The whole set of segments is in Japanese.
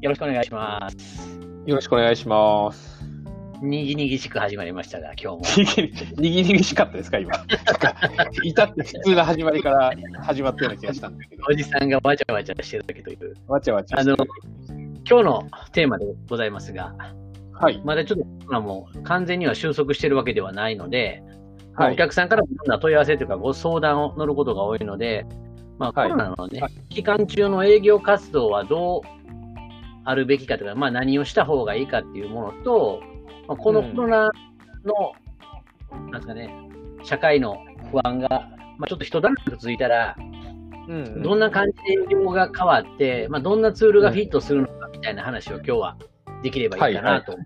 よろしくお願いします。よろしくお願いします。にぎにぎしく始まりましたが、今日も。にぎにぎしかったですか、今。なんか、至って普通な始まりから始まったような気がしたんだけど。おじさんがわちゃわちゃしてるだけという。わちゃわちゃあの今日のテーマでございますが、はい。まだちょっとコロナも完全には収束してるわけではないので、まあはいお客さんからもいろんな問い合わせというかご相談を乗ることが多いので、まあ、コはいロナのね、は期間中の営業活動はどうあるべきかというか、まあ、何をした方がいいかっていうものと、まあ、このうんコロナの、なんですかね、社会の不安が、まあ、ちょっと一段落ついたら、うんどんな感じで営業が変わって、まあ、どんなツールがフィットするのかみたいな話を今日はできればいいかなと。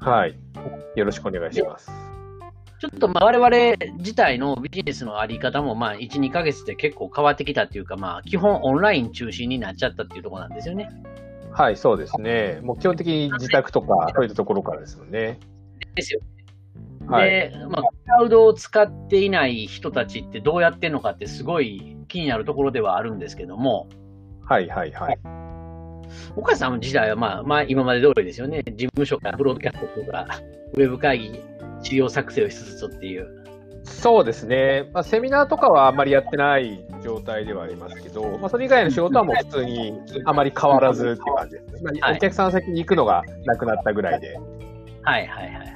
はい。よろしくお願いします。ちょっとまあ我々自体のビジネスのあり方もまあ1、2ヶ月で結構変わってきたっていうか、まあ基本オンライン中心になっちゃったっていうところなんですよね。はい、そうですね。もう基本的に自宅とか、そういったところからですよね。ですよ。はい。で、まあ、クラウドを使っていない人たちってどうやってんのかってすごい気になるところではあるんですけども、はい、はい、はい。岡谷さんの時代はまあ、まあ今まで通りですよね。事務所からブロードキャストとか、ウェブ会議、資料作成をしつつっていう。そうですね。まあ、セミナーとかはあんまりやってない状態ではありますけど、まあ、それ以外の仕事はもう普通にあまり変わらずっていう感じですね。まあ、はいお客さん先に行くのがなくなったぐらいで。はいはいはいはい。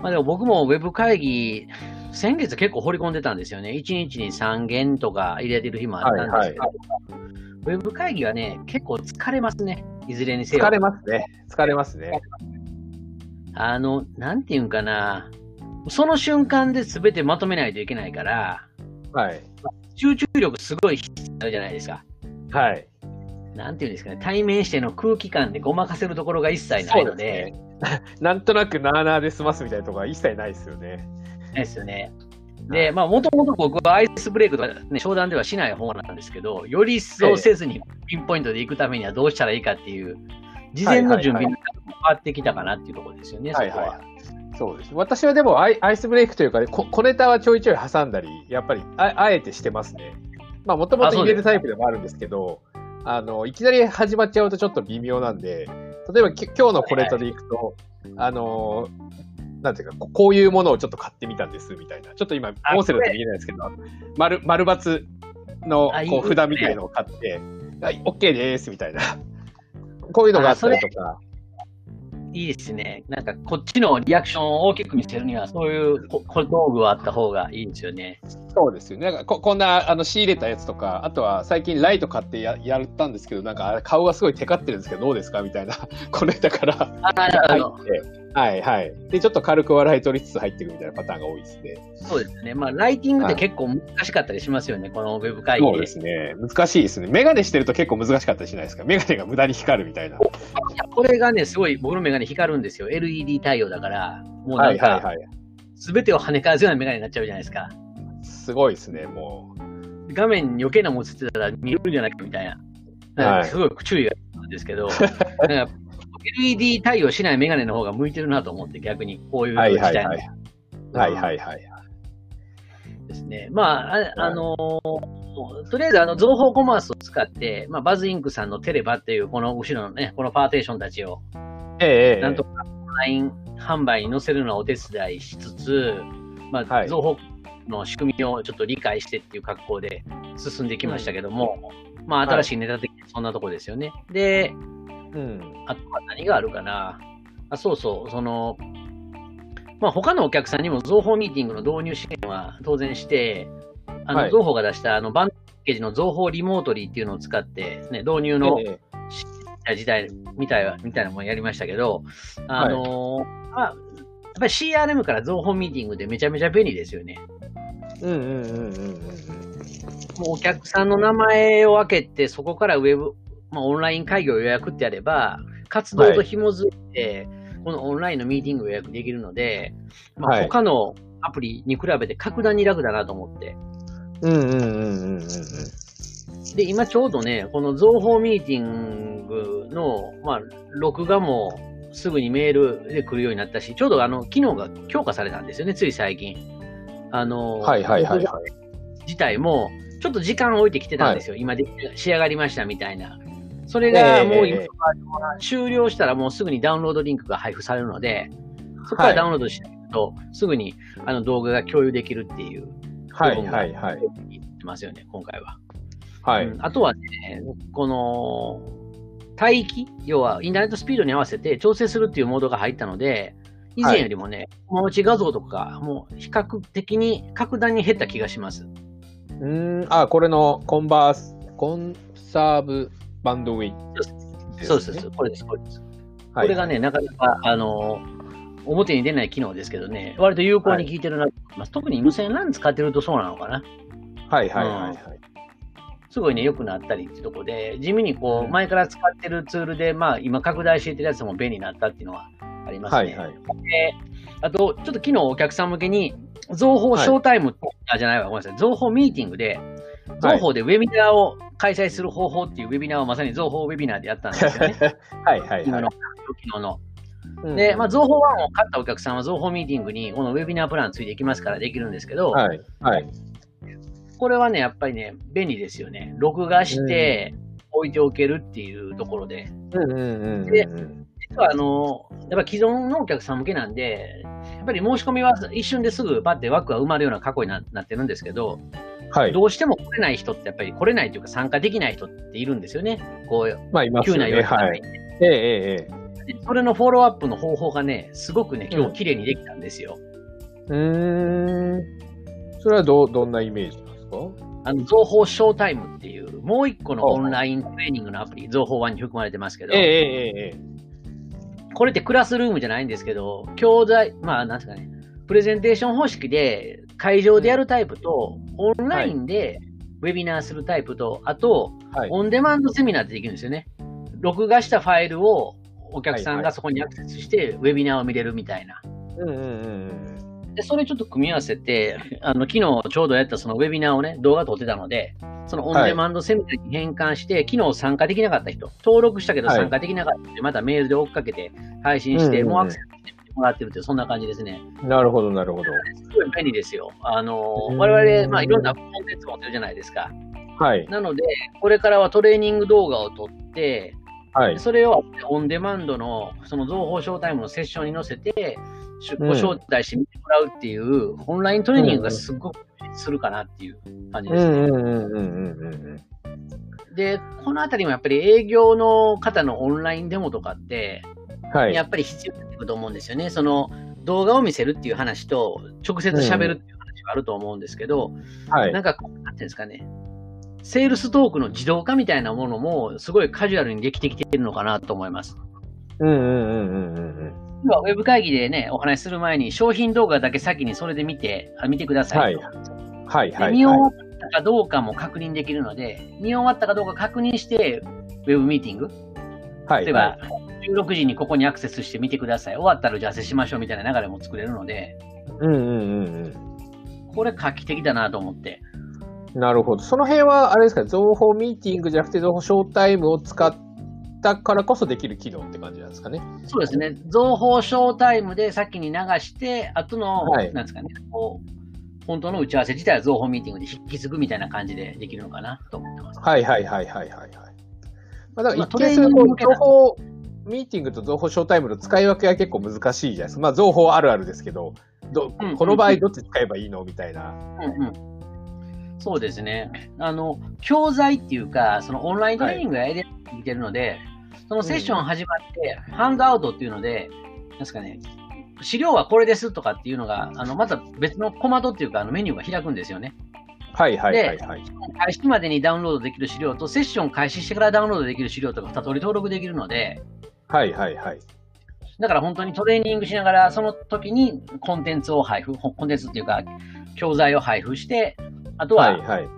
まあでも僕もウェブ会議、先月結構掘り込んでたんですよね。1日に3件とか入れてる日もあったんですけど、ウェブ会議はね、結構疲れますね。いずれにせよ。疲れますね。疲れますね。あの、なんていうんかな。その瞬間で全てまとめないといけないから、はい。集中力すごい必要じゃないですか。はい。なんていうんですかね。対面しての空気感でごまかせるところが一切ないので、なんとなくなーなーで済ますみたいなところは一切ないですよね。ですよね。で、まあ、もともと僕はアイスブレイクとか、ね、商談ではしない方なんですけど、より一層せずにピンポイントで行くためにはどうしたらいいかっていう、事前の準備が変わってきたかなっていうところですよね、はいそこは。はい。そうです。私はでもアイアイスブレイクというか、こ小ネタはちょいちょい挟んだり、やっぱりああえてしてますね。まあ、もともと入れるタイプでもあるんですけど、あの、いきなり始まっちゃうとちょっと微妙なんで、例えばき今日の小ネタでいくと、あの、なんていうか、ここういうものをちょっと買ってみたんです、みたいな。ちょっと今、あ音声だと見えないですけど、丸、丸抜のこう札みたいのを買って、はい、OK です、みたいな。こういうのがあったりとか。いいですね。なんか、こっちのリアクションを大きく見せるには、そういうこ小道具はあった方がいいですよね。そうですよね。なんかここんなあの仕入れたやつとか、あとは最近ライト買ってややったんですけど、なんか顔がすごいテカってるんですけど、どうですか？みたいな、これだからあなる入ほど。はいはい。で、ちょっと軽く笑い取りつつ入っていくみたいなパターンが多いですね。そうですね。まあ、ライティングって結構難しかったりしますよね、このウェブ会議そうですね。難しいですね。メガネしてると結構難しかったりしないですか？メガネが無駄に光るみたいな。いやこれがね、すごい僕のメガネ光るんですよ。LED 対応だから、もうなはいんか、はいはい。すべてを跳ね返すようなメガネになっちゃうじゃないですか。すごいですね、も画面に余計なもん映ってたら見るんじゃないかみたいな。なんかすごい注意が必要なんですけど、なんか LED 対応しないメガネの方が向いてるなと思って、逆にこういうう。はい時代のはいはい。はいはいはい。ですね。まあ、ああのーとりあえずあの情報コマースを使って、まあ、バズインクさんのテレバっていうこの後ろのね、このパーテーションたちを、ええええなんとかオンライン販売に載せるのをお手伝いしつつ、まあ、はい情報の仕組みをちょっと理解してっていう格好で進んできましたけども、まあ、新しいネタ的にそんなとこですよね。で、うん。あとは何があるかな。あ、そうそう、その、まあ、他のお客さんにも情報ミーティングの導入支援は当然して、あの、はい情報が出したあの、バンドパッケージの情報リモートリーっていうのを使って、ね、導入のええ時代みたいな、みたいなもんやりましたけど、あのーまあ、やっぱり CRM から情報ミーティングでめちゃめちゃ便利ですよね。うんうんうんうんうんうん。もうお客さんの名前を開けて、そこからウェブ、まあ、オンライン会議を予約ってやれば、活動と紐づいて、このオンラインのミーティングを予約できるので、まあ、はい他のアプリに比べて格段に楽だなと思って。うんうんうんうんうんうん。で、今ちょうどね、この情報ミーティングの、まあ、録画もすぐにメールで来るようになったし、ちょうどあの、機能が強化されたんですよね、つい最近。あの、はいはいはいはい。自体も、ちょっと時間を置いてきてたんですよ。今で仕上がりましたみたいな。それがもう今、終了したらもうすぐにダウンロードリンクが配布されるので、そこからダウンロードしてと、すぐにあの動画が共有できるっていうはいはいはい。言ってますよね、今回は。はい。うんあとはね、この、帯域、要はインターネットスピードに合わせて調整するっていうモードが入ったので、以前よりもね、友達画像とか、もう比較的に格段に減った気がします。うーん、あ、これのコンバース、コンサーブバンドウィン、そうです、そうですこれです、これです。はい。これがね、なかなか、あの、表に出ない機能ですけどね、割と有効に効いてるなと思います。特に無線 LAN 使ってるとそうなのかな。はいはいはいはい。すごいね、良くなったりっていうところで、地味にこう、うん前から使ってるツールで、まあ、今拡大していってるやつも便利になったっていうのはありますね。はいはい。であと、ちょっと昨日お客さん向けに、情報ショータイム、あ、じゃないわ、ごめんなさい、情報ミーティングで、情報でウェビナーを開催する方法っていうウェビナーをまさに情報ウェビナーでやったんですよね。はいはいはい今の、。昨日の。うんで、まあ、情報1を買ったお客さんは情報ミーティングにこのウェビナープランついていきますからできるんですけど、はいはい。これはね、やっぱりね、便利ですよね。録画して置いておけるっていうところで。うんうんうんうんでうん。実はあの、やっぱ既存のお客さん向けなんで、やっぱり申し込みは一瞬ですぐパッて枠が埋まるような過去にななってるんですけど、はい。どうしても来れない人ってやっぱり来れないというか参加できない人っているんですよね。こう、まあ、いますよね。急な要素がはい。ええええそれのフォローアップの方法がね、すごくね、今うん日綺麗にできたんですよ。え。うーん。それはど、どんなイメージですか？あの、情報ショータイムっていう、もう一個のオンライントレーニングのアプリ、情報1に含まれてますけど、ええええええ。これってクラスルームじゃないんですけど、教材、まあ、なんですかね、プレゼンテーション方式で会場でやるタイプと、オンラインでウェビナーするタイプと、あと、はい。オンデマンドセミナーってできるんですよね。録画したファイルをお客さんはいはいがそこにアクセスして、ウェビナーを見れるみたいな。で、それちょっと組み合わせて、あの、昨日ちょうどやったそのウェビナーをね、動画撮ってたので、そのオンデマンドセミナーに変換して、昨日参加できなかった人、登録したけどはい参加できなかった人、またメールで追っかけて配信して、もうアクセスしてもらってるってそんな感じですね。うん。なるほど、なるほど。すごい便利ですよ。あのう、ん我々、まあ、いろんなコンテンツ持ってるじゃないですか。はい。なので、これからはトレーニング動画を撮って、はい。それをオンデマンドの、その情報ショータイムのセッションに載せて、ご招待して見てもらうっていう、オンライントレーニングがすごくするかなっていう感じですね。うんうんうんうんうんうん。で、このあたりもやっぱり営業の方のオンラインデモとかって、はい。やっぱり必要になってくると思うんですよね。その動画を見せるっていう話と、直接喋るっていう話があると思うんですけど、はい。なんか、なんていうんですかね、セールストークの自動化みたいなものも、すごいカジュアルにできてきてるのかなと思います。うんうんうんうんうんウェブ会議でね、お話しする前に、商品動画だけ先にそれで見て、あ見てくださいと。うん。はいではい。見終わったかどうかも確認できるので、見終わったかどうか確認して、ウェブミーティング、はい。例えば、16時にここにアクセスして見てください。終わったら打ち合わせしましょうみたいな流れも作れるので、うんうんうんこれ画期的だなと思って。うん。なるほど。その辺は、あれですか、情報ミーティングじゃなくて、情報ショータイムを使ったからこそできる機能って感じなんですかね。そうですね。情報ショータイムで先に流して、後の、はいなんですかね、こう、本当の打ち合わせ自体は情報ミーティングで引き継ぐみたいな感じでできるのかなと思ってます。はいはいはいはいはいはい。まあ、だからまあ一見すると、情報ミーティングと情報ショータイムの使い分けが結構難しいじゃないですか。まあ、情報あるあるですけど、どうんこの場合どっち使えばいいのみたいな。うんうん。そうですね。あの、教材っていうか、そのオンライントレーニングがやりてるので、そのセッション始まって、ハンドアウトっていうので、なんですかね、資料はこれですとかっていうのが、あの、また別のコマンドっていうか、あのメニューが開くんですよね。はいはいはいはい。開始までにダウンロードできる資料と、セッション開始してからダウンロードできる資料とか2通り登録できるので、はいはいはい。だから本当にトレーニングしながら、その時にコンテンツを配布、コンテンツっていうか、教材を配布して、あとは、はいはい。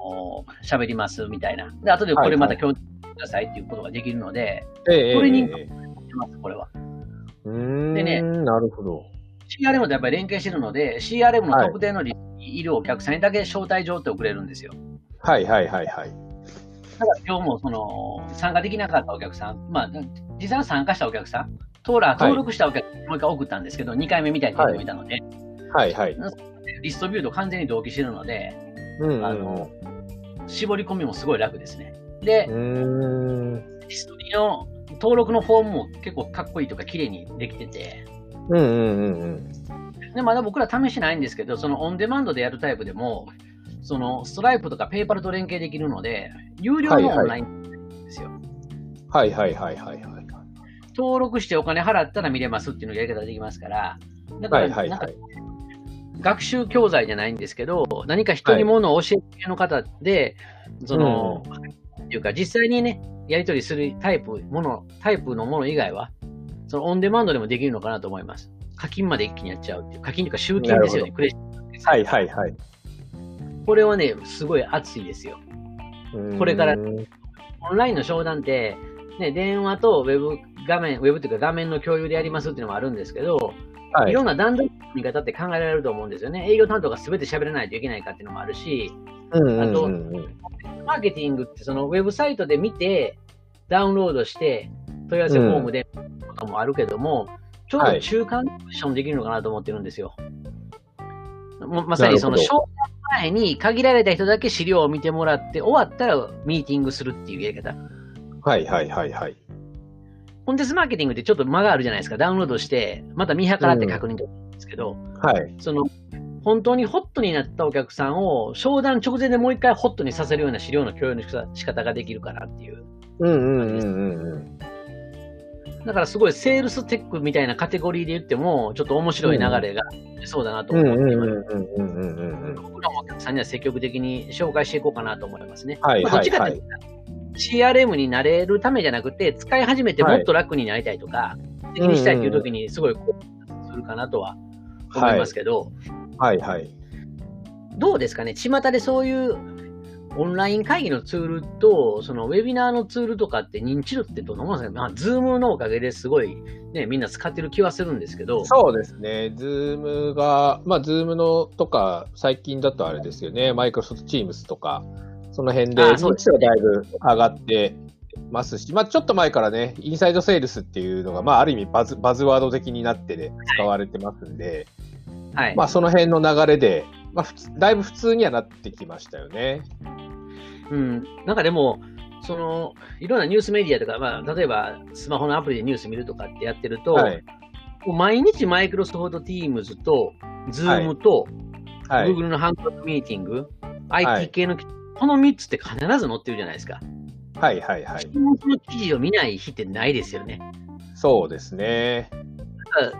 お喋りますみたいな。で、後でこれまた共有してくださいっていうことができるので、ええトレーニングええええますこれは。でねなるほど。CRM とやっぱり連携してるので、CRM の特定のリいるお客さんにだけ招待状って送れるんですよ。はいはいはいはい。だから今日もその参加できなかったお客さん、まあ、実際は参加したお客さん、登録登録したお客さんにもう一回送ったんですけど、2回目みたいな人もいたので、はいはい。リストビューと完全に同期してるので、うんうんうんあの、絞り込みもすごい楽ですね。で、うーん。ヒストリーの登録のフォームも結構かっこいいとか綺麗にできてて、うんうんうんうん。でまだ僕ら試してないんですけど、そのオンデマンドでやるタイプでも、そのストライプとかペーパルと連携できるので、有料のオンラインですよ。はいはいはいはいはい。登録してお金払ったら見れますっていうのをやり方ができますから、だから、はいはいなんかはい。学習教材じゃないんですけど、何か人にものを教える系の方で、その、っていうか、実際にね、やり取りするタイプ、もの、タイプのもの以外は、そのオンデマンドでもできるのかなと思います。課金まで一気にやっちゃうっていう。課金というか集金ですよね、クレジット。はいはいはい。これはね、すごい熱いですよ。これからオンラインの商談って、ね、電話とウェブ画面、ウェブというか画面の共有でやりますっていうのもあるんですけど、、はいいろんな段取りの見方って考えられると思うんですよね。営業担当が全て喋らないといけないかっていうのもあるし、うんうんあとうんうんマーケティングってそのウェブサイトで見て、ダウンロードして、問い合わせフォームでとかもあるけども、ちょうど中間ポジションできるのかなと思ってるんですよ。もうまさにその商談前に限られた人だけ資料を見てもらって、終わったらミーティングするっていうやり方。はいはいはいはい。コンテンツマーケティングってちょっと間があるじゃないですか。ダウンロードして、また見計らって確認できるんですけど、はい。その、本当にホットになったお客さんを商談直前でもう一回ホットにさせるような資料の共有の仕方ができるかなっていう。うんうんうんうんうん。だからすごいセールステックみたいなカテゴリーで言っても、ちょっと面白い流れが出そうだなとうん思っています。うんうんうんうんうんうん。僕らもお客さんには積極的に紹介していこうかなと思いますね。はいまあどっちかはいはいというと、CRM になれるためじゃなくて、使い始めてもっと楽になりたいとか、的にしたいという時にすごいこうするかなとは思いますけど、はい。はい。どうですかね、巷でそういうオンライン会議のツールと、そのウェビナーのツールとかって認知度ってどんなものですか、まあ、ズームのおかげですごい、ね、みんな使ってる気はするんですけど、そうですね。ズームが、まあ、ズームのとか、最近だとあれですよね。マイクロソフトチームスとか、その辺で、あそうですね認知度がだいぶ上がってますし、まあ、ちょっと前からね、インサイドセールスっていうのが、まあ、ある意味バズバズワード的になってね、使われてますんで、はい。まあ、その辺の流れで、まあ、だいぶ普通にはなってきましたよね。うん、なんかでも、そのいろんなニュースメディアとか、まあ、例えばスマホのアプリでニュース見るとかってやってると、はい。毎日マイクロソフト Teams と Zoom とはい。Google のハンドルミーティング、はい IT 系の、この3つって必ず載ってるじゃないですか。はいはいはい。その記事を見ない日ってないですよね。そうですね。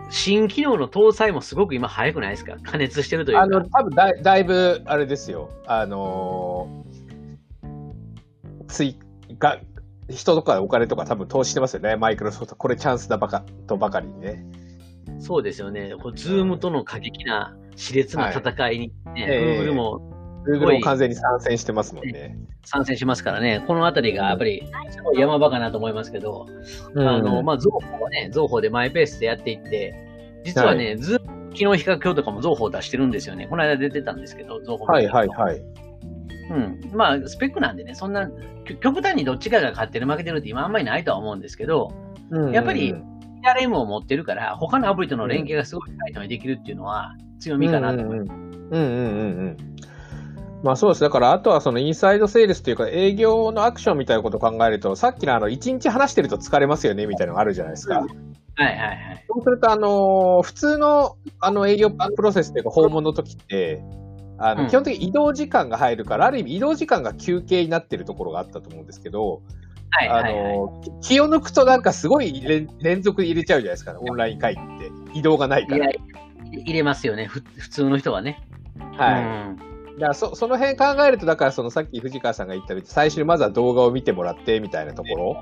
新機能の搭載もすごく今早くないですか？加熱してるというか。あの、多分だいだいぶ、あれですよ。あのー、つい、が、人とかお金とか多分投資してますよね。マイクロソフト。これチャンスだばか、とばかりにね。そうですよね。こう Zoom との過激な熾烈な戦いに、ねええ Google も Google も完全に参戦してますもんね。参戦しますからね、このあたりがやっぱりすごい山場かなと思いますけど、あの、まあ、造法はね、造法でマイペースでやっていって、実はね、ず機能比較表とかも造法出してるんですよね。この間出てたんですけど、造法はいはいはい。うん。まあ、スペックなんでね、そんな、き極端にどっちかが勝ってる負けてるって今あんまりないとは思うんですけど、やっぱり CRM を持ってるから、他のアプリとの連携がすごいタイトにできるっていうのは強みかなと思います。うんうんうんうん。まあそうです。だから、あとはそのインサイドセールスというか、営業のアクションみたいなことを考えると、さっきのあの、一日話してると疲れますよね、みたいなのがあるじゃないですか。はいはいはい。そうすると、あのー普通の、あの、営業プロセスというか、訪問の時って、あの、うん基本的に移動時間が入るから、ある意味移動時間が休憩になってるところがあったと思うんですけど、はいはいはい。あのー気を抜くとなんかすごい連連続で入れちゃうじゃないですか、オンライン会議って。移動がないから。入れますよね、ふ普通の人はね。はい。うんだからそその辺考えると、だからそのさっき藤川さんが言ったみたいに、最初にまずは動画を見てもらってみたいなところ。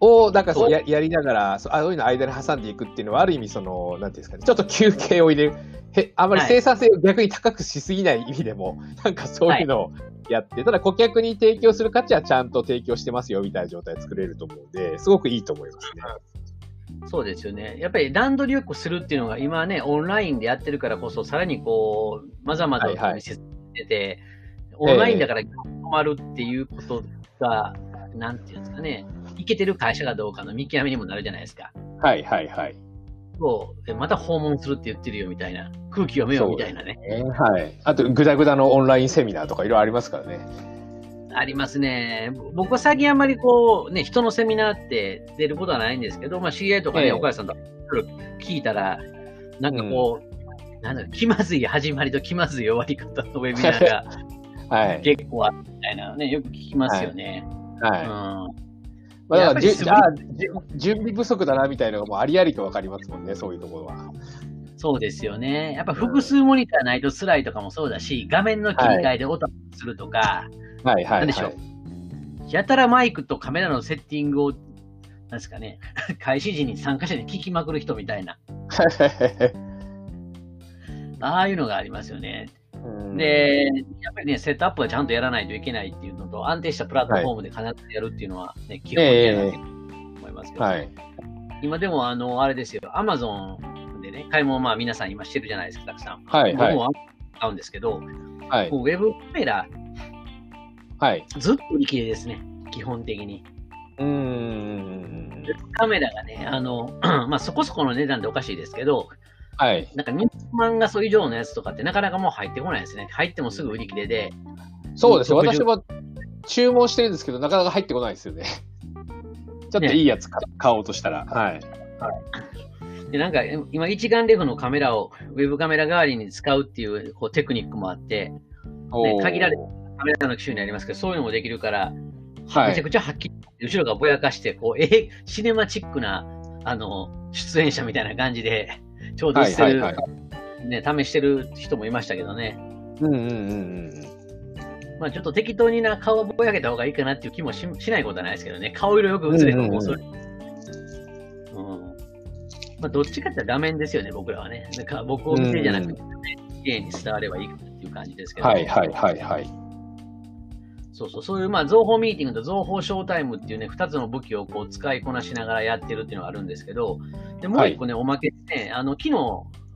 を、だからそうややりながら、そうあそういうの間に挟んでいくっていうのは、ある意味その、なんていうんですかね、ちょっと休憩を入れる。へあまり生産性を逆に高くしすぎない意味でも、なんかそういうのをやって、ただ顧客に提供する価値はちゃんと提供してますよみたいな状態作れると思うんで、すごくいいと思いますね。そうですよね。やっぱり段取りよくするっていうのが今ね、オンラインでやってるからこそ、さらにこう、まざまざはいはい見せてて、オンラインだから止まるっていうことが、なんていうんですかね、いけてる会社かどうかの見極めにもなるじゃないですか。はいはいはい。そう、また訪問するって言ってるよみたいな、空気読めよみたいなね。はい。あと、ぐだぐだのオンラインセミナーとかいろいろありますからね。ありますね。僕は最近あんまりこう、ね、人のセミナーって出ることはないんですけど、まあ、知り合いとかね、ええ岡谷さんとか聞いたら、なんかこう、なんだろう気まずい始まりと気まずい終わり方のウェビナーが はい。結構あるみたいなね、よく聞きますよね。はい。うんまあ、だからじあじ準備不足だなみたいなのがもうありありとわかりますもんね、そういうところは。そうですよね。やっぱ複数モニターないと辛いとかもそうだし、画面の切り替えで音するとか、はいはい、はい。なんでしょうやたらマイクとカメラのセッティングを、なんですかね、開始時に参加者に聞きまくる人みたいな、ああいうのがありますよね。うんで、やっぱりね、セットアップはちゃんとやらないといけないっていうのと、安定したプラットフォームで必ずやるっていうのは、ね、基本的なと思いますけど、はい。今でも、あの、あれですよ、アマゾンでね、買い物、まあ皆さん今してるじゃないですか、たくさん。はいはい。僕も買うんですけど、はい。もうウェブカメラ、はい。ずっと売り切れですね、基本的に。うーん。カメラがね、あの、まあそこそこの値段でおかしいですけど、はい。なんか2万画素以上のやつとかってなかなかもう入ってこないですね。入ってもすぐ売り切れで、そうですよ。私も注文してるんですけど、なかなか入ってこないですよね。ちょっといいやつ買買おうとしたら。はい。で、なんか今一眼レフのカメラをウェブカメラ代わりに使うっていうこうテクニックもあって、ね限られたカメラの機種になりますけど、そういうのもできるから、はい。めちゃくちゃはっきり、後ろがぼやかして、こう、えシネマチックな、あの、出演者みたいな感じで、ちょうどしてる、はいはね、試してる人もいましたけどね。うんうんうんうん。まあちょっと適当にな顔をぼやけた方がいいかなっていう気もししないことはないですけどね。顔色よく映ればもうそれ。うんまあどっちかって画面ですよね、僕らはね。なんか僕を見てじゃなくて、綺麗に伝わればいいかなっていう感じですけど。はいはいはいはい。そうそう、そういう、まあ、情報ミーティングと情報ショータイムっていうね、二つの武器をこう使いこなしながらやってるっていうのがあるんですけど、でもう一個ね、おまけでね、あの、昨日、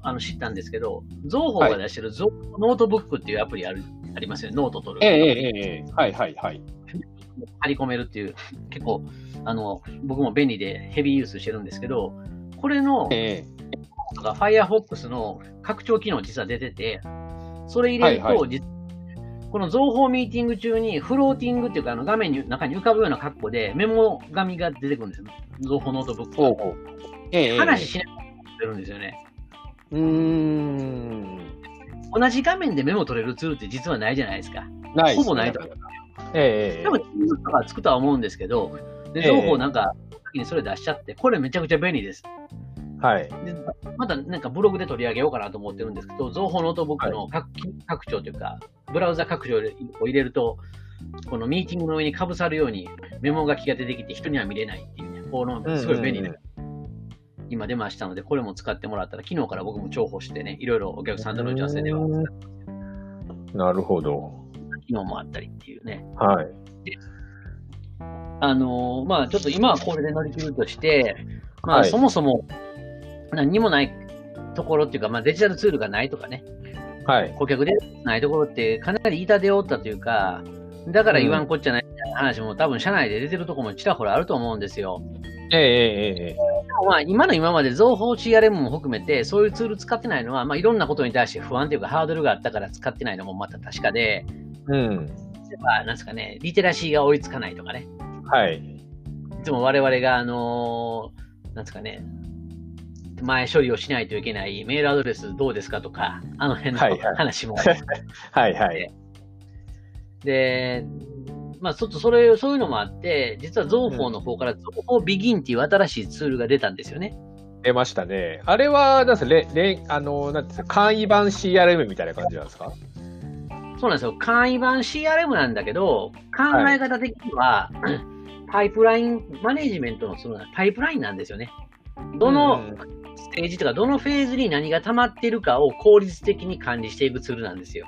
あの、知ったんですけど、 Zohoが出してる、 Zoho Notebook っていうアプリある、ありますよね、ノート取る。ええええええはいはいはい。張り込めるっていう、結構、あの、僕も便利でヘビーユースしてるんですけど、これの、ええ。が Firefox の拡張機能実は出てて、それ入れると、はいは実この Zoho Meeting 中にフローティングっていうか、あの画面の中に浮かぶような格好でメモ紙が出てくるんですよ。情報ノートブックが。ほうほう。ええええ話しながら出るんですよね。うーん。同じ画面でメモ取れるツールって実はないじゃないですか。ないほぼないとええええ多分、Teams とかつくとは思うんですけど、でええ情報なんか、先にそれ出しちゃって、これめちゃくちゃ便利です。はい。でまたなんかブログで取り上げようかなと思ってるんですけど、情報ノートブックの拡,、拡張というか、ブラウザ拡張を入れると、このミーティングの上にかぶさるようにメモ書きが出てきて人には見れないっていうね、このすごい便利な、うん今出ましたので、これも使ってもらったら、昨日から僕も重宝してね、いろいろお客さんとの打ち合わせでは、うんなるほど。機能もあったりっていうね。はい。あのーまあちょっと今はこれで乗り切るとして、まあはいそもそも何にもないところっていうか、まあデジタルツールがないとかね、はい。顧客でないところってかなり痛手を負ったというか、だから言わんこっちゃないみたいな話も多分社内で出てるところもちらほらあると思うんですよ。えええええまあ今の今まで情報 CRM も含めてそういうツール使ってないのは、まあいろんなことに対して不安というかハードルがあったから使ってないのもまた確かで、うん。なんですかね、リテラシーが追いつかないとかね。はい。いつも我々があのーなんですかね、前処理をしないといけないメールアドレスどうですかとか、あの辺のはいはい話も。はいはい。で、まあ、ちょっとそれ、そういうのもあって、実は情報の方から情報ビギンっていう新しいツールが出たんですよね。出ましたね。あれは、なんですか、れれあの、なんですか、簡易版 CRM みたいな感じなんですか？そうなんですよ。簡易版 CRM なんだけど、考え方的には、パイプラインマネジメントのそのパイプラインなんですよね。どのうんステージとか、どのフェーズに何が溜まってるかを効率的に管理していくツールなんですよ。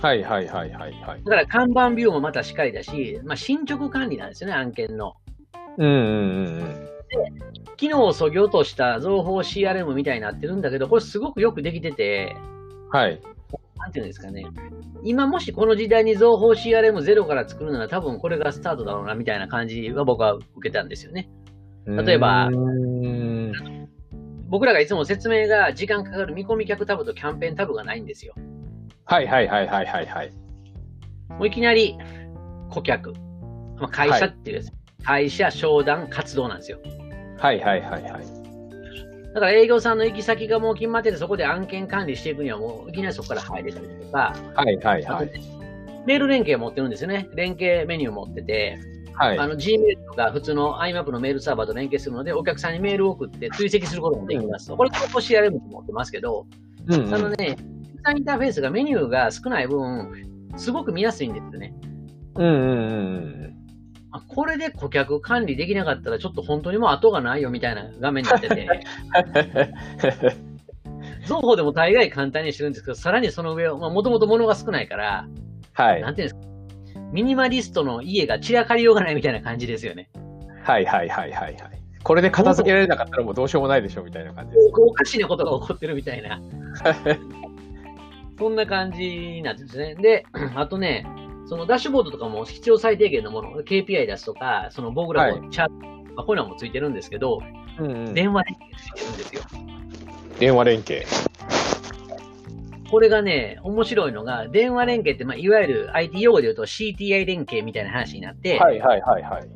はいはいはいはいはい。だから看板ビューもまたしっかりだし、まあ、進捗管理なんですよね、案件の。うんうんうんうん。機能をそぎ落とした情報 CRM みたいになってるんだけど、これすごくよくできてて、はい。なんていうんですかね。今もしこの時代に情報 CRM ゼロから作るなら多分これがスタートだろうなみたいな感じは僕は受けたんですよね。例えば僕らがいつも説明が時間かかる見込み客タブとキャンペーンタブがないんですよ。はいはいはいはいはいはい。もういきなり、顧客。まあ、会社っていうやつ、会社、商談、活動なんですよ。はいはいはいはい。だから営業さんの行き先がもう決まってて、そこで案件管理していくにはもういきなりそこから入れたりとか、はいはいはい。メール連携を持ってるんですよね。連携メニューを持ってて、はい。あの Gmail とか普通の IMAP のメールサーバーと連携するので、お客さんにメールを送って追跡することもできますと。これ、投稿 CRM と持ってますけど、うんうんあのね、ユーザーインターフェースがメニューが少ない分、すごく見やすいんですよね。うんうんうんあこれで顧客管理できなかったら、ちょっと本当にもう後がないよみたいな画面になってて、双方でも大概簡単にしてるんですけど、さらにその上を、まあ、もともと物が少ないから、はい。なんていうんですか、ミニマリストの家が散らかりようがないみたいな感じですよね。はいはいはいはいはい。これで片付けられなかったらもうどうしようもないでしょみたいな感じです。おかしなことが起こってるみたいな。そんな感じになんですね。で、あとね、そのダッシュボードとかも必要最低限のもの、KPI 出すとか、その棒グラフ、チャート、まあ、こういうのもついてるんですけど、うんうん電話でついてるんですよ。電話連携。これがね、面白いのが、電話連携って、まあ、いわゆる IT 用語で言うと CTI 連携みたいな話になって、はいはいはいはい。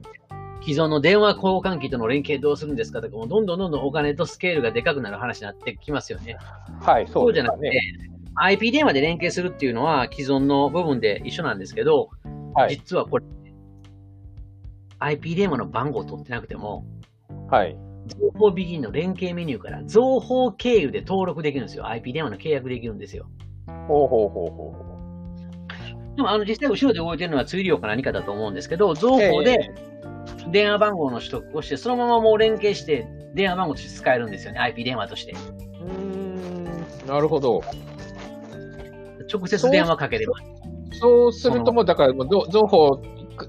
既存の電話交換機との連携どうするんですかとか、もうどんどんどんどんお金とスケールがでかくなる話になってきますよね。はい、そそううじゃなくて、IP 電話で連携するっていうのは既存の部分で一緒なんですけど、はい。実はこれ、IP 電話の番号を取ってなくても、はい。情報ビギンの連携メニューから情報経由で登録できるんですよ。IP 電話の契約できるんですよ。ほうほうほうほでもあの実際後ろで動いてるのはツイリオか何かだと思うんですけど、情報で電話番号の取得をして、そのままもう連携して電話番号として使えるんですよね。IP 電話として。う。ん、なるほど。直接電話かければ。そうするともう、だからもう、ぞ情報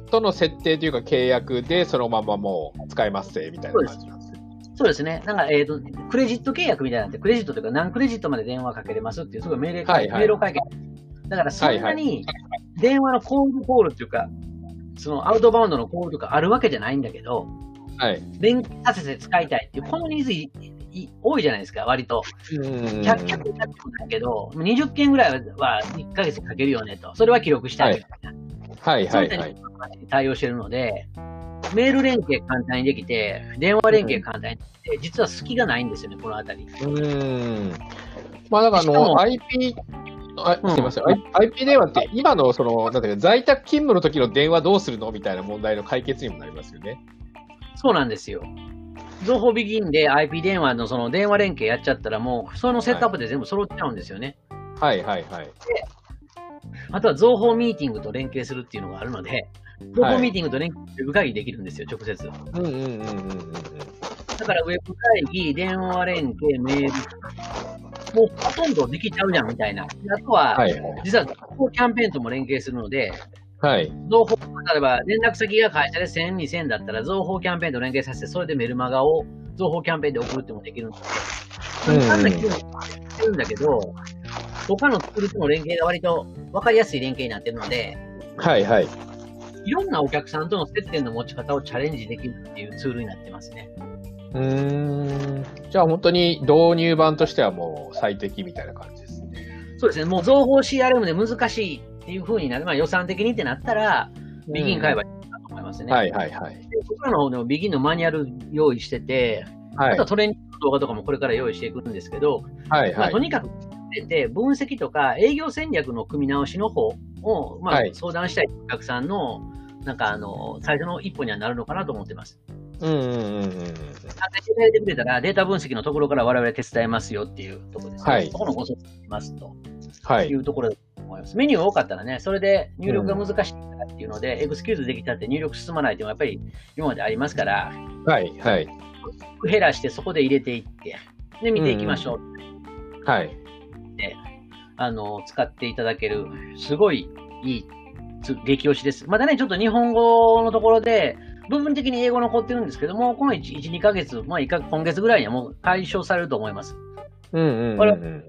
との設定というか契約でそのままもう使えますぜみたいな感じなんですね。そうですね。なんか、えっ、と、クレジット契約みたいなのって、クレジットというか何クレジットまで電話かけれますっていう、すごい命令会、はいはい命令会見。だからそんなに電話のコールコールっていうか、そのアウトバウンドのコールとかあるわけじゃないんだけど、はい。連携させて使いたいっていう、このニーズいい多いじゃないですか、割と。うん100件もないけど、20件ぐらいは1ヶ月かけるよねと。それは記録したいみたいな。はいはいいはい。対応してるので、メール連携簡単にできて、電話連携簡単にできて、実は隙がないんですよね、このあたり。うーん。まあだからあの、IP、あうんすみません、I- IP 電話って今のその、なんだか在宅勤務の時の電話どうするのみたいな問題の解決にもなりますよね。そうなんですよ。情報ビギンで IP 電話のその電話連携やっちゃったらもう、そのセットアップで全部揃っちゃうんですよね。はいはいはい。あとは情報ミーティングと連携するっていうのがあるので、情報ミーティングと連携ウェブ会議できるんですよ、直接。うんうんうんうんうんうん。だからウェブ会議、電話連携、メール、もうほとんどできちゃうじゃんみたいな。あとは、はいはい。実は情報キャンペーンとも連携するので、はい。情報、例えば連絡先が会社で1000、2000だったら、情報キャンペーンと連携させて、それでメルマガを情報キャンペーンで送るってもできるので、うん簡単な機能してるんだけど、他のツールとの連携が割と分かりやすい連携になってるので、はいはい。いろんなお客さんとの接点の持ち方をチャレンジできるっていうツールになってますね。うーん。じゃあ本当に導入版としてはもう最適みたいな感じですね。そうですね、もう情報 CRM で難しいっていう風になる、まあ予算的にってなったら、ビギン買えばいいかと思いますね。はいはいはい。で僕らの方でもビギンのマニュアル用意してて、はいあとはトレーニングの動画とかもこれから用意していくんですけど、まあ、はいはいと。にかく分析とか営業戦略の組み直しの方を、まあはい相談したいお客さんの、なんかあの、最初の一歩にはなるのかなと思ってます。うんうんうんうんうん。簡単に伝えてくれたら、データ分析のところから我々手伝いますよっていうところですね。はいそこのご相談しますとはいい。うところだと思います。メニュー多かったらね、それで入力が難しいからっていうので、エクスキューズできたって入力進まないっていうのはやっぱり今までありますから、はいはい。減らしてそこで入れていって、で、見ていきましょう。はい。あの、使っていただける、すごいいいつ激推しです。まだね、ちょっと日本語のところで、部分的に英語残ってるんですけども、この1、1 2ヶ月、まあ、いか今月ぐらいにはもう解消されると思います。うんうんこれうん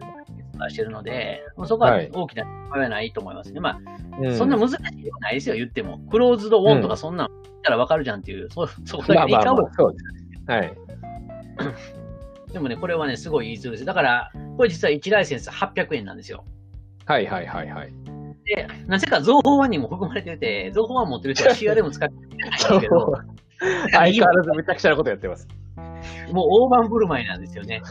してるので、そこははい大きな差はないと思いますね。まあ、うん。そんな難しいことないですよ、言っても。クローズドオンとかそんなん言ったらわかるじゃんっていう、そそこだけでいいかも。そうです。はい。でもね、これはね、すごいいいツールです。だから、これ実は1ライセンス800円なんですよ。はいはいはいはい。で、なぜか情報1にも含まれてて、情報1持ってる人は CRM 使ってないんですけど、相変わらずめちゃくちゃなことやってます。もう大盤振る舞いなんですよね。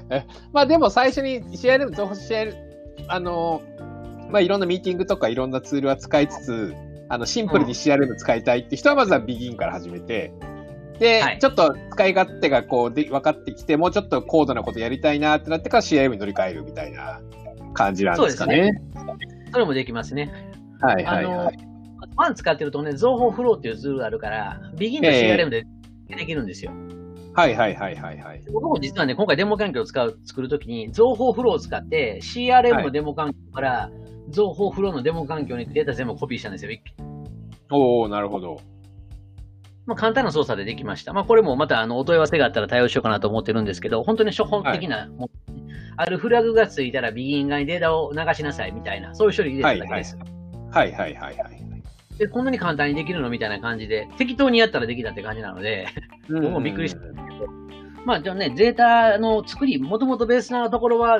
まあでも最初に CRM、情報 CRM、あの、まあいろんなミーティングとかいろんなツールは使いつつ、あの、シンプルに CRM 使いたいって人はまずはビギンから始めて、で、はいちょっと使い勝手がこうで分かってきて、もうちょっと高度なことやりたいなってなってから CRM に乗り換えるみたいな感じなんですかね。それもできますね。はいはいはい。ワン使ってるとね、情報フローっていうツールがあるから、ビギンと CRM でできるんですよ。はいはいはいはいはい。僕も実はね、今回デモ環境を使う、作るときに、情報フローを使って、CRM のデモ環境から、情報フローのデモ環境にデータ全部コピーしたんですよ。一気におおなるほど。まあ、簡単な操作でできました。まあ、これもまた、あの、お問い合わせがあったら対応しようかなと思ってるんですけど、本当に初本的なもの、あるフラグがついたら、ビギン側にデータを流しなさいみたいな、そういう処理入れただけです。はいはいはいはい。で、こんなに簡単にできるのみたいな感じで、適当にやったらできたって感じなので、僕もびっくりしたんですけど、まあ、じゃあね、データの作り、もともとベースなところは、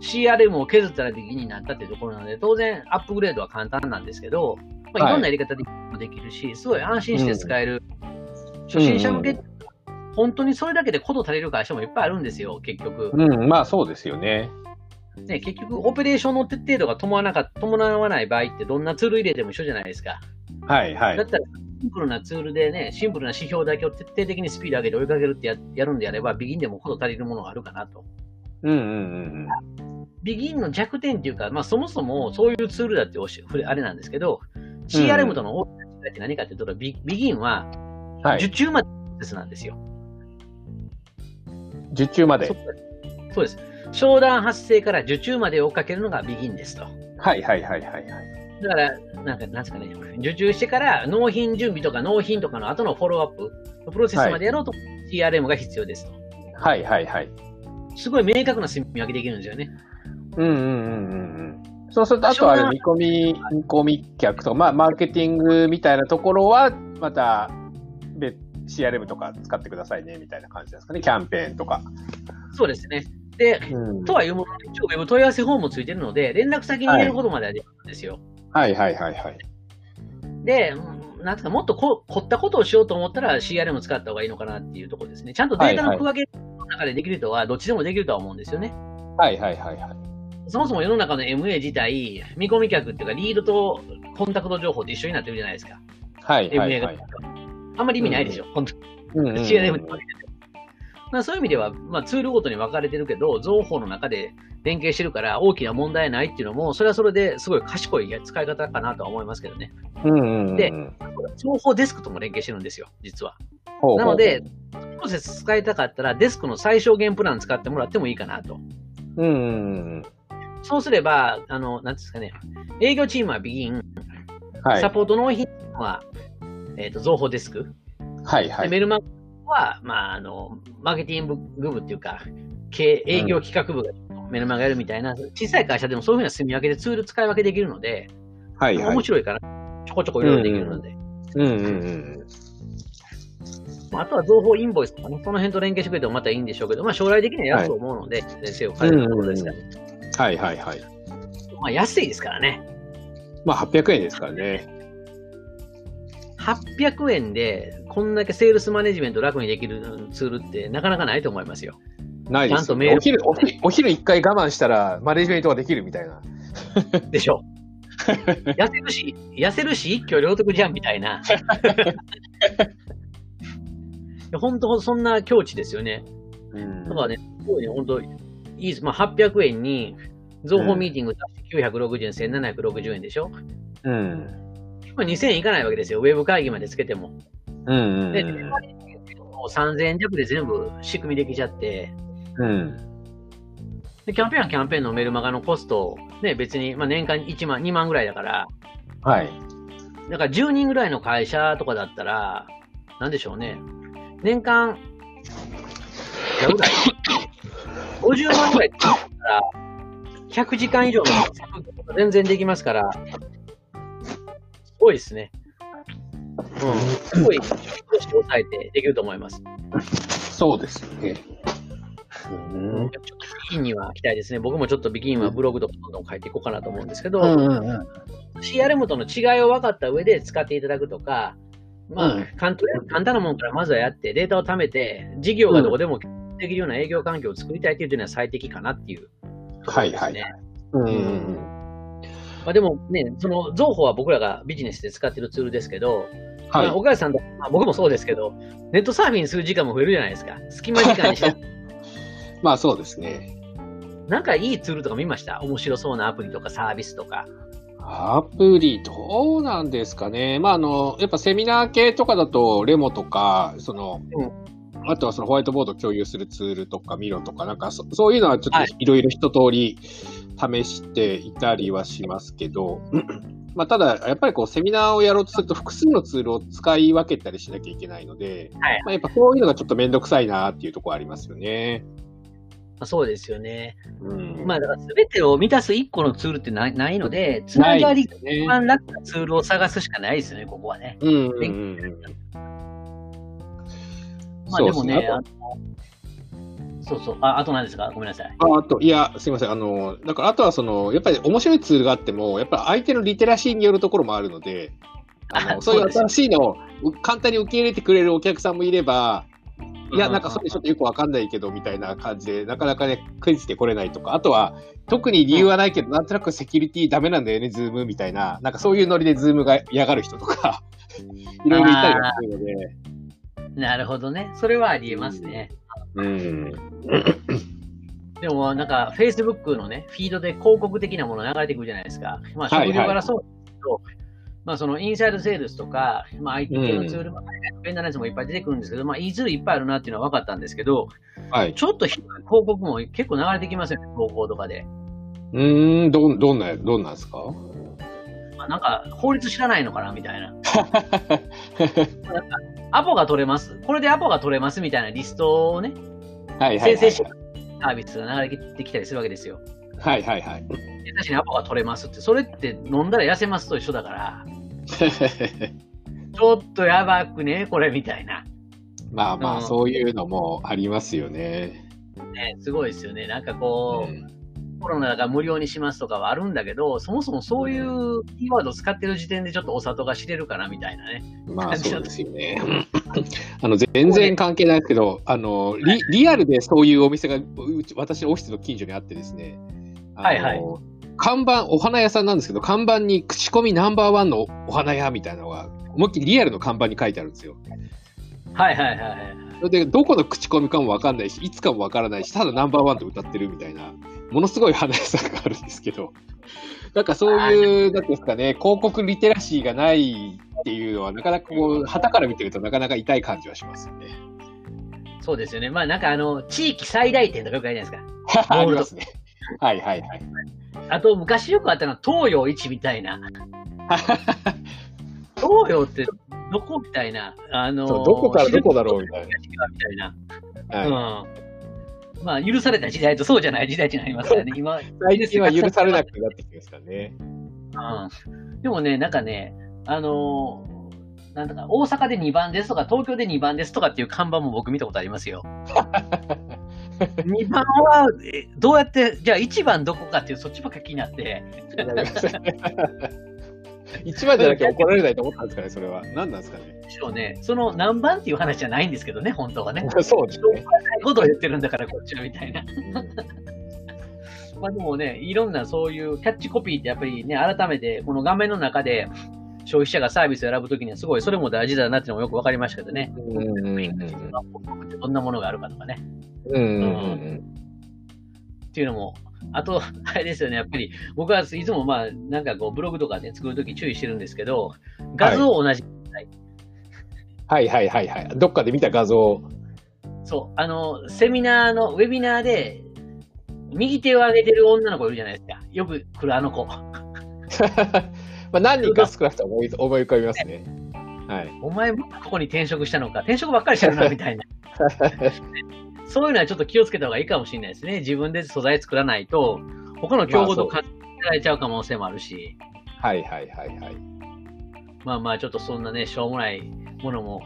CRM を削ったらビギンになったっていうところなので、当然アップグレードは簡単なんですけど、まあ、はいいろんなやり方でもできるし、すごい安心して使える、初心者向け、本当にそれだけでこと足りる会社もいっぱいあるんですよ、結局。うん、まあそうですよね。ね、結局、オペレーションの徹底度が伴わなか伴わない場合って、どんなツール入れても一緒じゃないですか。はいはいだ。ったら、シンプルなツールでね、シンプルな指標だけを徹底的にスピード上げて追いかけるってややるんであれば、ビギンでもこと足りるものがあるかなと。うんうんうんビギンの弱点っていうか、まあそもそもそういうツールだっておしあれなんですけど、CRM との大きな違いって何かっていうと、ビビギンは。受注までのプロセスなんですよ。受注までそ。そうです。商談発生から受注まで追っかけるのがビギンですと。はいはいはいはいはい。だから、なんか、なんですかね、受注してから納品準備とか納品とかの後のフォローアップのプロセスまでやろうと、CRM が必要ですと。はいはいはい。すごい明確な住み分けできるんですよね。うんうんうんうんうん。そうすると、あとは見込み、見込み客とか、まあ、マーケティングみたいなところは、また、別、CRM とか使ってくださいね、みたいな感じですかね。キャンペーンとか。そうですね。で、うんとはいうものの、一応ウェブ問い合わせフォームもついてるので、連絡先に入れることまではできるんですよ。はいはいはいはい。で、うんなんか、もっとこ凝ったことをしようと思ったら CRM 使った方がいいのかなっていうところですね。ちゃんとデータの区分けの中でできる人は、どっちでもできるとは思うんですよね。はいはいはいはい。そもそも世の中の MA 自体、見込み客っていうか、リードとコンタクト情報って一緒になってるじゃないですか。はいはい MA がはい。。あんまり意味ないでしょ、本当に。うんそういう意味では、まあ、ツールごとに分かれてるけど、情報の中で連携してるから大きな問題ないっていうのも、それはそれですごい賢い使い方かなとは思いますけどね。うんうんうん。で情報デスクとも連携してるんですよ、実は。ほうほうなので、プロセス使いたかったら、デスクの最小限プラン使ってもらってもいいかなと。うんうんうん。そうすれば、あの、なんですかね、営業チームはビギン、はいサ。ポート納品は、えっ、と、情報デスク、はいはい。でメルマガは、まあ、あの、マーケティング部っていうか、経営業企画部がメルマガやるみたいな、小さい会社でもそういうふうな住み分けでツール使い分けできるので、はいはい。面白いから、ちょこちょこいろいろできるので。うんうんうん。まああとは情報インボイスとかね、その辺と連携してくれてもまたいいんでしょうけど、まあ将来的にはやると思うので、先生を変えるところですから、はいはいはい。まあ安いですからね。まあ800円ですからね。800円で、こんだけセールスマネジメント楽にできるツールってなかなかないと思いますよ。ないですよちゃんとメールお昼、お昼、お昼一回我慢したら、マネジメントができるみたいな。でしょ。痩せるし、痩せるし、一挙両得じゃんみたいな。本当、そんな境地ですよね。うんだからね、すごいね、本当いいです。まあ、800円に、情報ミーティング出して960円、1760円でしょ？うん。まあ、2000円いかないわけですよ。ウェブ会議までつけても。うんうんで、うん。もう3000円弱で全部仕組みできちゃって、うん。でキャンペーンはキャンペーンのメルマガのコスト、ね、別に、まあ、年間1万、2万ぐらいだから、はい。だから10人ぐらいの会社とかだったら、なんでしょうね。年間、ぐらい ?50 万ぐらい使ったら、100時間以上の全然できますから、すごいですね。うん。すごい、初期として抑えてできると思います。そうですね。うんちょっとキンには期待ですね。僕もちょっとビキニはブログとかどんどん書いていこうかなと思うんですけど、うんうんうん。CRM との違いを分かった上で使っていただくとか、まあ、うん簡単簡単なものからまずはやって、データを貯めて、事業がどこでもできるような営業環境を作りたいというのは最適かなっていうところですね。はいはいうんうんうん。まあ、でもね、その、情報は僕らがビジネスで使ってるツールですけど、はいまあ、。岡谷さんと、まあ、僕もそうですけど、ネットサーフィンする時間も増えるじゃないですか。隙間時間にして、まあそうですね。なんかいいツールとか見ました？面白そうなアプリとかサービスとか。アプリ、どうなんですかね。まあ、あの、やっぱセミナー系とかだと、レモとか、その、あとはそのホワイトボード共有するツールとか、ミロとか、なんかそそういうのはちょっといろいろ一通り試していたりはしますけど、まあ、ただ、やっぱりこう、セミナーをやろうとすると、複数のツールを使い分けたりしなきゃいけないので、はいまあ、やっぱそういうのがちょっとめんどくさいなっていうところありますよね。まあ、そうですよね。うん。まあ、だから全てを満たす一個のツールってないないので、つながりがね一番楽なツールを探すしかないですよね、ここはね。うんうんうんうん。まあでもね、そうそうそう。あ、あと何ですか？ごめんなさい。ああと、いや、すいません。あの、だから、あとはその、やっぱり面白いツールがあっても、やっぱり相手のリテラシーによるところもあるので、ああのそういう新しいのをう簡単に受け入れてくれるお客さんもいれば、いや、うんなんかそれちょっとよくわかんないけど、みたいな感じで、なかなかね、クイズで来れないとか、あとは、特に理由はないけど、なんとなくセキュリティダメなんだよね、 Zoom みたいな、なんかそういうノリで Zoom が嫌がる人とか、いろいろいたりはするので、なるほどね。それはありえますね。うん。でも、なんか、Facebook のね、フィードで広告的なもの流れてくるじゃないですか。まあ、はい職業からそうですけど、まあ、その、インサイドセールスとか、まあ、IT 系のツール、まあ便利なやつもいっぱい出てくるんですけど、まあ、いいツールいっぱいあるなっていうのは分かったんですけど、はい。ちょっと広告も結構流れてきますよね、投稿とかで。うーん、どん、どんな、どんなんですか？まあ、なんか、法律知らないのかなみたいな。アポが取れます？これでアポが取れますみたいなリストをね、はいはいはい。生成しサービスが流れてきたりするわけですよ。はいはいはい。で確かにアポが取れますって、それって飲んだら痩せますと一緒だから、ちょっとやばくね、これみたいな。まあまあ、うんそういうのもありますよね。ね、すごいですよね。なんかこう、うんコロナだから無料にしますとかはあるんだけど、そもそもそういうキーワードを使ってる時点でちょっとお里が知れるかなみたいなね。まあそうですよね。あの全然関係ないですけど、あのリリアルでそういうお店が私のオフィスの近所にあってですね、はいはい。看板、お花屋さんなんですけど、看板に口コミナンバーワンのお花屋みたいなのが、思いっきりリアルの看板に書いてあるんですよ。はいはいはいで、どこの口コミかもわかんないし、いつかもわからないし、ただナンバーワンと歌ってるみたいな、ものすごい花屋さんがあるんですけど、なんかそういう、なんですかね、広告リテラシーがないっていうのは、なかなかこう、旗から見てるとなかなか痛い感じはしますよね。そうですよね。まあなんかあの、地域最大店とかよくあるじゃないですか。ありますね。はいはいはい。あと昔よくあったのは東洋一みたいな。東洋ってどこみたいな。あのそうどこからどこだろうみたいな。みたいな。はうん。まあ、許された時代とそうじゃない時代になりますからね、今。い、最近は許されなくなってきましたね。うん。でもね、なんかね、あのーなんだか、大阪で2番ですとか、東京で2番ですとかっていう看板も僕見たことありますよ。2番は、えどうやって、じゃあ1番どこかっていう、そっちばっか気になって、一番じゃなきゃ怒られないと思ったんですかね、それは。何なんですかね。でしょうね、その何番っていう話じゃないんですけどね、本当はね。そうですね。ないことを言ってるんだから、こっちはみたいな。まあでもね、いろんなそういうキャッチコピーってやっぱりね、改めてこの画面の中で消費者がサービスを選ぶときにはすごいそれも大事だなっていうのもよくわかりましたけどね。うんうんうんうんどんなものがあるかとかね。うんうんうんっていうのも、あと、あれですよね、やっぱり僕はいつもまあ、なんかこうブログとかで作るとき注意してるんですけど、画像を同じ、はいはいはいはい。どっかで見た画像。そう、あの、セミナーの、ウェビナーで、右手を上げてる女の子いるじゃないですか。よく来るあの子。まあ何人か少なくとも思い思い浮かびますね。はい。お前もここに転職したのか、転職ばっかりしてるな、みたいな。そういうのはちょっと気をつけた方がいいかもしれないですね。自分で素材作らないと、他の競合とまあ勘違いされちゃう可能性もあるし、はいはいはいはい。まあまあちょっとそんなね、しょうもないものも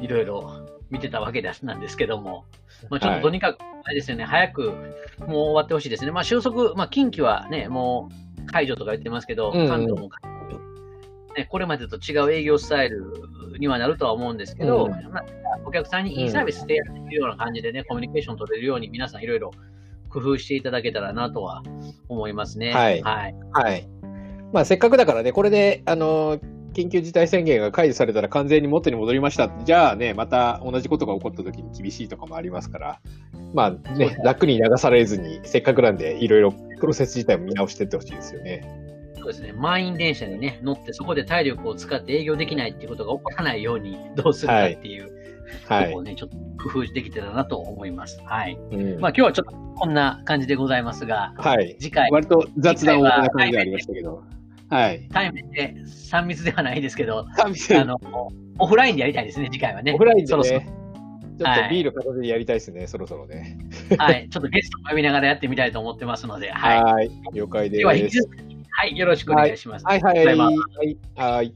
いろいろ見てたわけなんですけども、まあ、ちょっととにかく、あれですよね、早くもう終わってほしいですね。まあ、収束、まあ、近畿はね、もう解除とか言ってますけど、うんうん。関東も解除、ね、これまでと違う営業スタイルにはなるとは思うんですけど、うん。まあ、お客さんにいいサービスしてやってるような感じでね、コミュニケーション取れるように皆さんいろいろ工夫していただけたらなとは思いますね。はいはい。はい。まあ、せっかくだからね、これで、あの、緊急事態宣言が解除されたら完全に元に戻りました。じゃあね、また同じことが起こった時に厳しいとかもありますから、まあね楽に流されずに、せっかくなんで、いろいろプロセス自体も見直していってほしいですよね。そうですね。満員電車にね、乗ってそこで体力を使って営業できないっていうことが起こらないようにどうするかっていう、はいとこを。ね、ちょっと工夫できてたらなと思います。はい。うんまあ今日はちょっとこんな感じでございますが、はい。次回、割と雑談な感じがありましたけど。はい。対面で3密ではないですけど、ああの、オフラインでやりたいですね、次回はね。オフラインでそろそろね、ちょっとビール片手でやりたいですね、そろそろね。はい。ちょっとゲストも呼びながらやってみたいと思ってますので、はい。はい。了解です。続きはい。よろしくお願いします。はいはい。はい。はい。